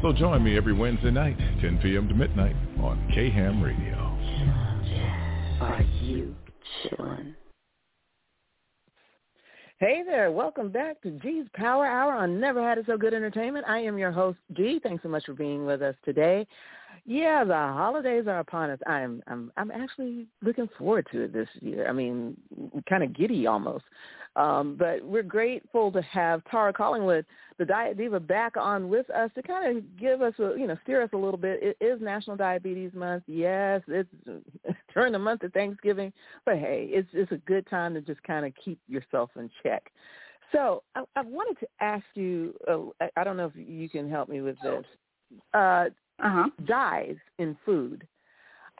So join me every Wednesday night, 10 p.m. to midnight on KHAM Radio. Are you chillin'? Hey there, welcome back to G's Power Hour on Never Had It So Good Entertainment. I am your host, G. Thanks so much for being with us today. Yeah, the holidays are upon us. I'm I'm I'm actually looking forward to it this year. I mean, kind of giddy almost. Um, but we're grateful to have Tara Collingwood, the Diet Diva, back on with us to kind of give us, a, you know, steer us a little bit. It is National Diabetes Month. Yes, it's during the month of Thanksgiving, but hey, it's it's a good time to just kind of keep yourself in check. So I, I wanted to ask you. Uh, I don't know if you can help me with this. Uh, Uh-huh. dyes in food.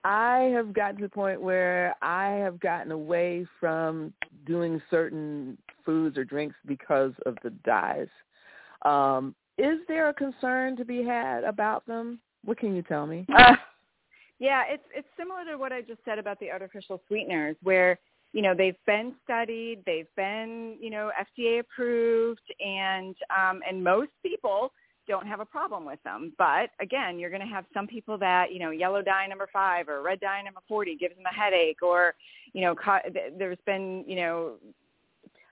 I have gotten to the point where I have gotten away from doing certain foods or drinks because of the dyes. Um, is there a concern to be had about them? What can you tell me? Uh, yeah, it's it's similar to what I just said about the artificial sweeteners, where you know they've been studied, they've been you know FDA approved, and um, and most people don't have a problem with them. But again, you're going to have some people that you know yellow dye number five or red dye number forty gives them a headache, or you know ca- there's been you know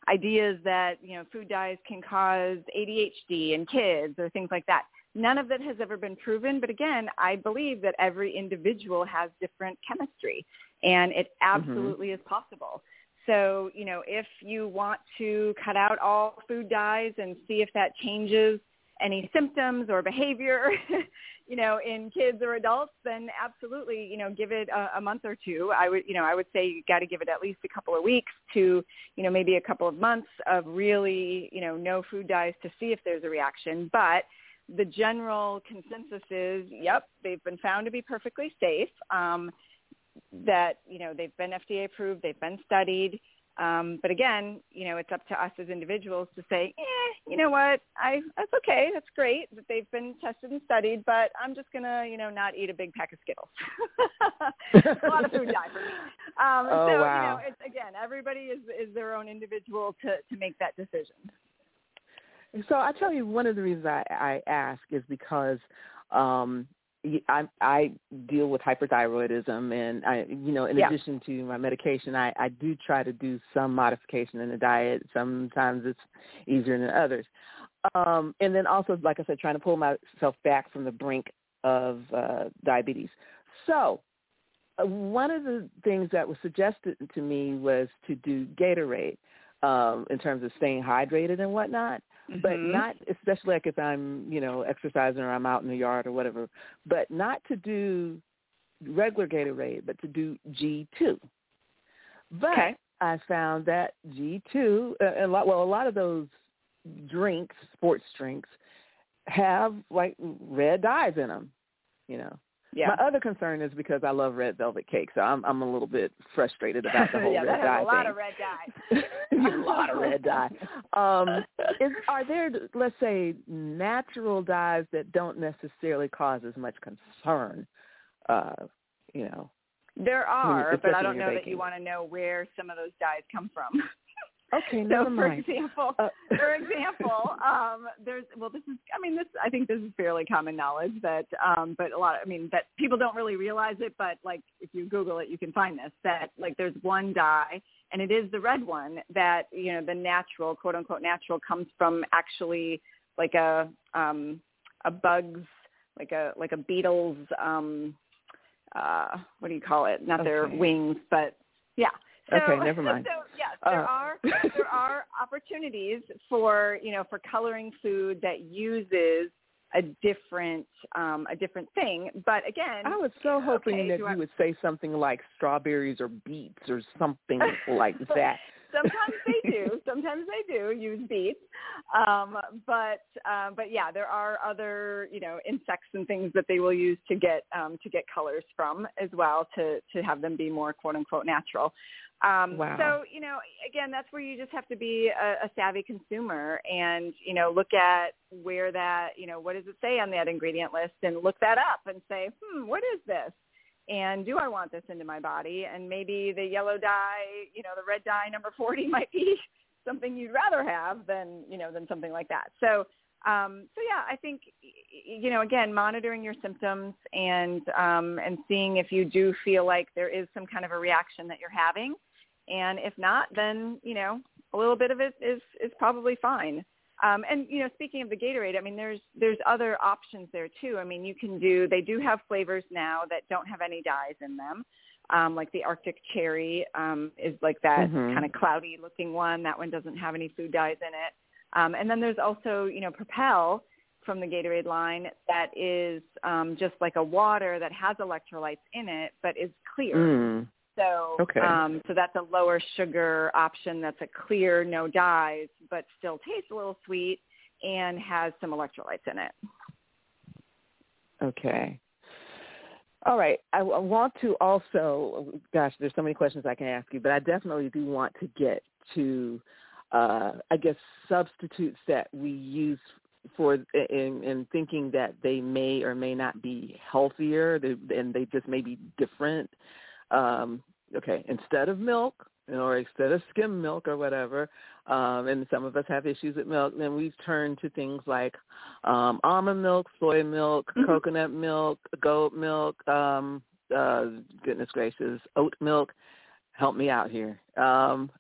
ideas that you know food dyes can cause ADHD in kids or things like that. None of that has ever been proven, but again, I believe that every individual has different chemistry, and it mm-hmm. absolutely is possible. So, you know, if you want to cut out all food dyes and see if that changes any symptoms or behavior, you know, in kids or adults, then absolutely, you know, give it a, a month or two. I would, you know, I would say you got to give it at least a couple of weeks to, you know, maybe a couple of months of really, you know, no food dyes to see if there's a reaction. But the general consensus is, yep, they've been found to be perfectly safe. Um, that you know they've been FDA approved, they've been studied. Um, but again, you know, it's up to us as individuals to say, eh, you know what, I that's okay, that's great that they've been tested and studied, but I'm just gonna, you know, not eat a big pack of Skittles. a lot of food dye for me. Um, Oh, so wow. you know, it's again, everybody is is their own individual to to make that decision. So I tell you, one of the reasons I, I ask is because um, I, I deal with hyperthyroidism, and I, you know, in Yeah. addition to my medication, I, I do try to do some modification in the diet. Sometimes it's easier than others, um, and then also, like I said, trying to pull myself back from the brink of uh, diabetes. So. Uh, one of the things that was suggested to me was to do Gatorade um, in terms of staying hydrated and whatnot but Mhm. not especially like if I'm, you know, exercising or I'm out in the yard or whatever, but not to do regular Gatorade, but to do G2. But Okay. I found that G2, uh, a lot, well, a lot of those drinks, sports drinks, have like red dyes in them, you know. Yeah. My other concern is because I love red velvet cake, so I'm I'm a little bit frustrated about the whole yeah, red dye a lot thing of red dye. a lot of red dye. Um, is, are there, let's say, natural dyes that don't necessarily cause as much concern? Uh, you know, There are, but I don't know that you want to know where some of those dyes come from. okay, so, never for mind. example, Uh, for example, um, there's well, this is I mean this I think this is fairly common knowledge that, um, but a lot of, I mean that people don't really realize it, but like if you Google it, you can find this that like there's one dye, and it is the red one that you know the natural quote unquote natural comes from actually like a um, a bug's like a like a beetle's um, uh, what do you call it? Not their wings, but yeah. So, Okay, never mind. So yes, there Uh. are there are opportunities for you know for coloring food that uses a different um, a different thing. But again, I was so hoping okay, that you I- would say something like strawberries or beets or something like that. Sometimes they do. Sometimes they do use beets. Um, but um, but yeah, there are other you know insects and things that they will use to get um, to get colors from as well to to have them be more quote unquote natural. Um, Wow. So you know, again, that's where you just have to be a, a savvy consumer and you know look at where that you know what does it say on that ingredient list and look that up and say, hmm, what is this? And do I want this into my body? And maybe the yellow dye, you know, the red dye number forty might be something you'd rather have than you know than something like that. So um, so yeah, I think you know again monitoring your symptoms and um, and seeing if you do feel like there is some kind of a reaction that you're having, and if not, then you know a little bit of it is is probably fine. Um, and you know, speaking of the Gatorade, I mean, there's there's other options there too. I mean, you can do they do have flavors now that don't have any dyes in them. Um, like the Arctic cherry um, is like that Mhm. kind of cloudy looking one. That one doesn't have any food dyes in it. Um, and then there's also, you know, Propel from the Gatorade line that is um, just like a water that has electrolytes in it, but is clear. Mm. So, Okay. um, so that's a lower sugar option. That's a clear, no dyes, but still tastes a little sweet and has some electrolytes in it. Okay. All right. I, I want to also, gosh, there's so many questions I can ask you, but I definitely do want to get to, uh, I guess, substitutes that we use for in, in thinking that they may or may not be healthier, they, and they just may be different. Um, okay, instead of milk or instead of skim milk or whatever, um, and some of us have issues with milk, then we've turned to things like um, almond milk, soy milk, Mhm. coconut milk, goat milk, um, uh, goodness gracious, oat milk. Help me out here. Um,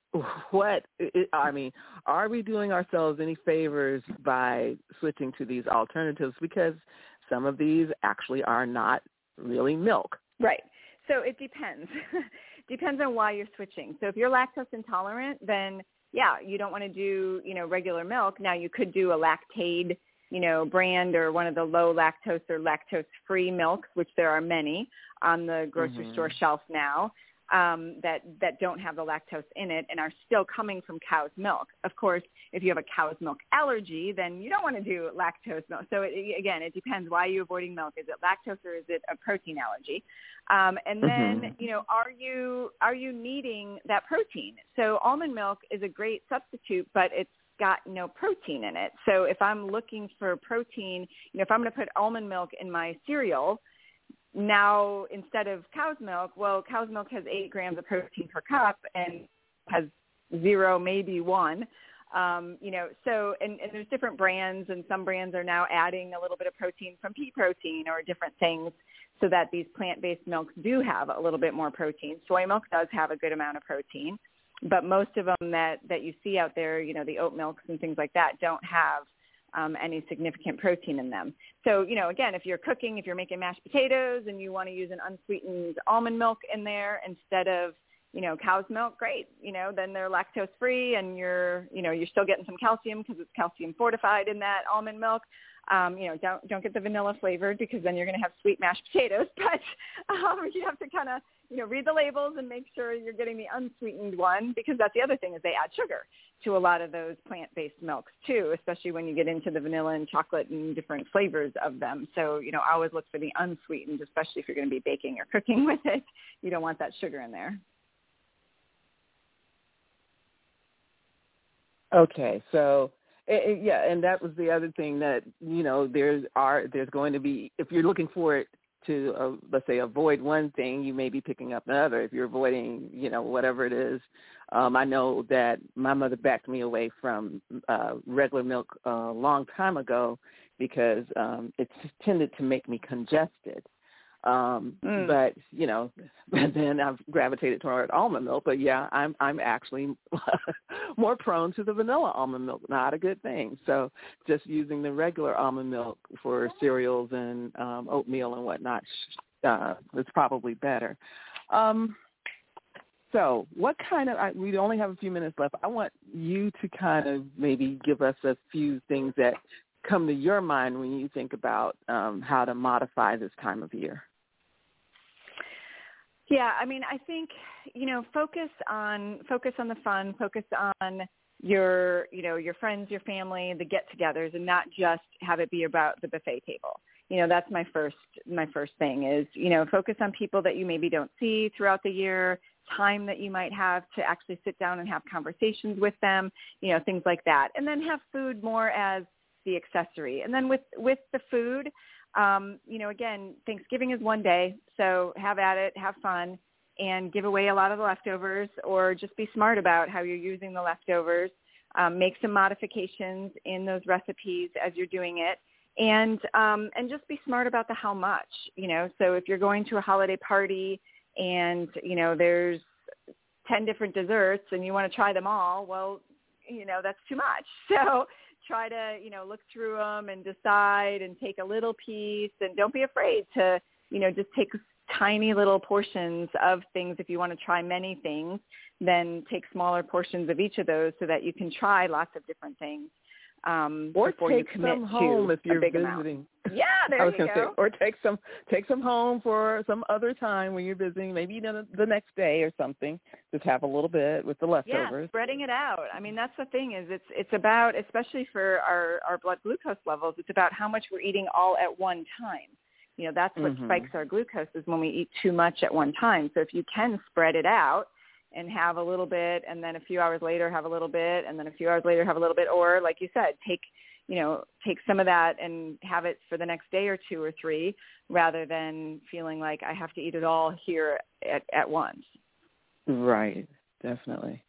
what, it, I mean, are we doing ourselves any favors by switching to these alternatives? Because some of these actually are not really milk. Right. So it depends. depends on why you're switching. So if you're lactose intolerant, then yeah, you don't want to do, you know, regular milk. Now you could do a lactaid, you know, brand or one of the low lactose or lactose free milks, which there are many on the grocery Mhm. store shelf now. Um, that that don't have the lactose in it and are still coming from cow's milk. Of course, if you have a cow's milk allergy, then you don't want to do lactose milk. So it, again, it depends. Why are you avoiding milk? Is it lactose or is it a protein allergy? Um, and then, Mhm. you know, are you are you needing that protein? So almond milk is a great substitute, but it's got no protein in it. So if I'm looking for protein, you know, if I'm going to put almond milk in my cereal, now instead of cow's milk, well, cow's milk has eight grams of protein per cup and has zero, maybe one. Um, you know, so and, and there's different brands, and some brands are now adding a little bit of protein from pea protein or different things, so that these plant-based milks do have a little bit more protein. Soy milk does have a good amount of protein, but most of them that that you see out there, you know, the oat milks and things like that, don't have um, any significant protein in them. So, you know, again, if you're cooking, if you're making mashed potatoes and you want to use an unsweetened almond milk in there instead of, you know, cow's milk, great. You know, then they're lactose free and you're, you know, you're still getting some calcium because it's calcium fortified in that almond milk. Um, you know, don't don't get the vanilla flavored because then you're going to have sweet mashed potatoes. But um, you have to kind of, you know, read the labels and make sure you're getting the unsweetened one because that's the other thing is they add sugar to a lot of those plant-based milks too, especially when you get into the vanilla and chocolate and different flavors of them. So, you know, always look for the unsweetened, especially if you're going to be baking or cooking with it. You don't want that sugar in there. Okay, so eh, yeah, and that was the other thing that you know there's are there's going to be if you're looking for it to uh, let's say avoid one thing, you may be picking up another. If you're avoiding you know whatever it is, um, I know that my mother backed me away from uh, regular milk a long time ago because um, it tended to make me congested. Um, Mm. But you know, then I've gravitated toward almond milk. But yeah, I'm I'm actually more prone to the vanilla almond milk. Not a good thing. So just using the regular almond milk for cereals and um, oatmeal and whatnot uh, is probably better. Um, so what kind of, I, we only have a few minutes left. I want you to kind of maybe give us a few things that come to your mind when you think about um, how to modify this time of year. Yeah, I mean, I think you know, focus on focus on the fun, focus on your you know your friends, your family, the get-togethers, and not just have it be about the buffet table. You know, that's my first my first thing is you know focus on people that you maybe don't see throughout the year. time that you might have to actually sit down and have conversations with them, you know, things like that. And then have food more as the accessory. And then with with the food, um, you know, again, Thanksgiving is one day, so have at it, have fun, and give away a lot of the leftovers, or just be smart about how you're using the leftovers. Um, make some modifications in those recipes as you're doing it, and um, and just be smart about the how much. You know, so if you're going to a holiday party and you know there's 10 different desserts and you want to try them all, well, you know, that's too much. So try to, you know, look through them and decide and take a little piece. And don't be afraid to, you know, just take tiny little portions of things. If you want to try many things, then take smaller portions of each of those so that you can try lots of different things um, or before take you commit some home to if you're a big visiting. amount. Yeah, there I was you go. say, or take some take some home for some other time when you're visiting. Maybe you know the next day or something. Just have a little bit with the leftovers. yeah, spreading it out. I mean, that's the thing is it's it's about especially for our our blood glucose levels. It's about how much we're eating all at one time. You know, that's what Mhm. spikes our glucose is when we eat too much at one time. So if you can spread it out and have a little bit, and then a few hours later have a little bit, and then a few hours later have a little bit, or like you said, take you know take some of that and have it for the next day or two or three, rather than feeling like I have to eat it all here at at once. Right, definitely.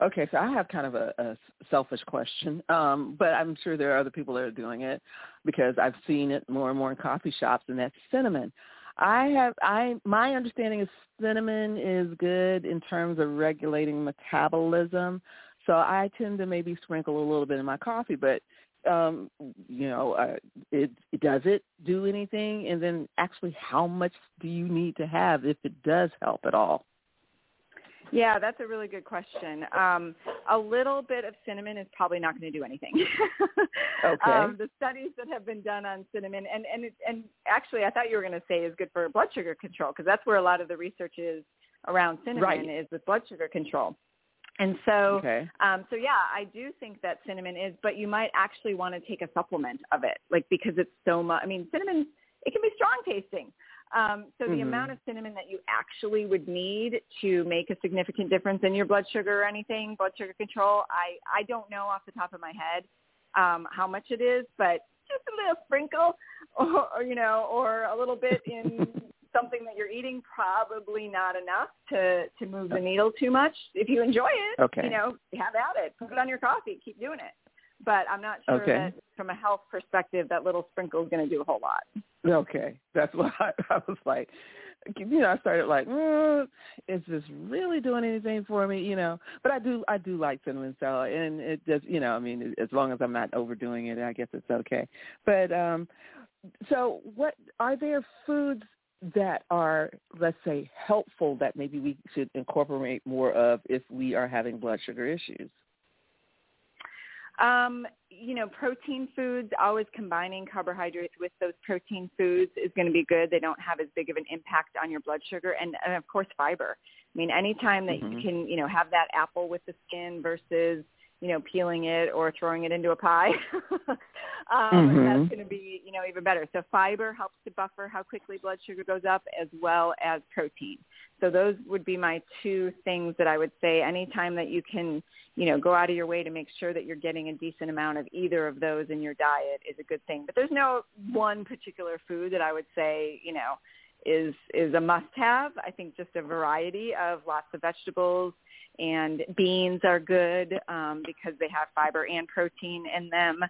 Okay, so I have kind of a, a selfish question, um, but I'm sure there are other people that are doing it because I've seen it more and more in coffee shops, and that's cinnamon. I have I my understanding is cinnamon is good in terms of regulating metabolism, so I tend to maybe sprinkle a little bit in my coffee, but um, you know, uh, it, does it do anything? And then actually, how much do you need to have if it does help at all? Yeah, that's a really good question. Um, a little bit of cinnamon is probably not going to do anything. Okay. Um, the studies that have been done on cinnamon, and and it, and actually, I thought you were going to say is good for blood sugar control because that's where a lot of the research is around cinnamon Right. is with blood sugar control. And so, Okay. um, so yeah, I do think that cinnamon is, but you might actually want to take a supplement of it, like because it's so much. I mean, cinnamon it can be strong tasting. Um, so the Mhm. amount of cinnamon that you actually would need to make a significant difference in your blood sugar or anything, blood sugar control, I, I don't know off the top of my head um, how much it is, but just a little sprinkle or, or you know, or a little bit in something that you're eating, probably not enough to, to move the needle too much. If you enjoy it, Okay. you know, have at it. Put it on your coffee. Keep doing it. But I'm not sure Okay. that from a health perspective, that little sprinkle is going to do a whole lot. Okay, that's what I, I was like. You know, I started like, mm, is this really doing anything for me? You know, but I do, I do like cinnamon so, and it just, you know, I mean, as long as I'm not overdoing it, I guess it's okay. But um, so, what are there foods that are, let's say, helpful that maybe we should incorporate more of if we are having blood sugar issues? Um, you know, protein foods, always combining carbohydrates with those protein foods is going to be good. They don't have as big of an impact on your blood sugar. And, and of course, fiber. I mean, anytime that you Mhm. can, you know, have that apple with the skin versus, you know, peeling it or throwing it into a pie, um, Mhm. that's going to be, you know, even better. So fiber helps to buffer how quickly blood sugar goes up as well as protein. So those would be my two things that I would say anytime that you can, you know, go out of your way to make sure that you're getting a decent amount of either of those in your diet is a good thing. But there's no one particular food that I would say, you know, is is a must have. I think just a variety of lots of vegetables and beans are good um, because they have fiber and protein in them.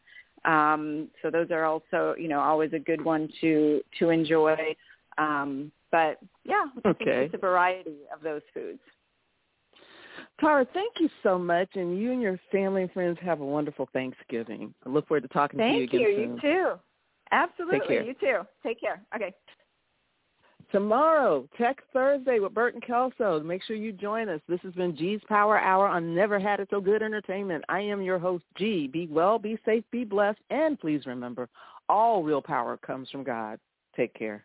Um, so those are also, you know, always a good one to to enjoy. Um, but yeah, Okay. it's a variety of those foods. Tara, thank you so much, and you and your family and friends have a wonderful Thanksgiving. I look forward to talking to you Thank again you. soon. You You too. Absolutely. You too. Take care. Okay. Tomorrow, Tech Thursday with Burton Kelso. Make sure you join us. This has been G's Power Hour on Never Had It So Good Entertainment. I am your host, G. Be well, be safe, be blessed, and please remember, all real power comes from God. Take care.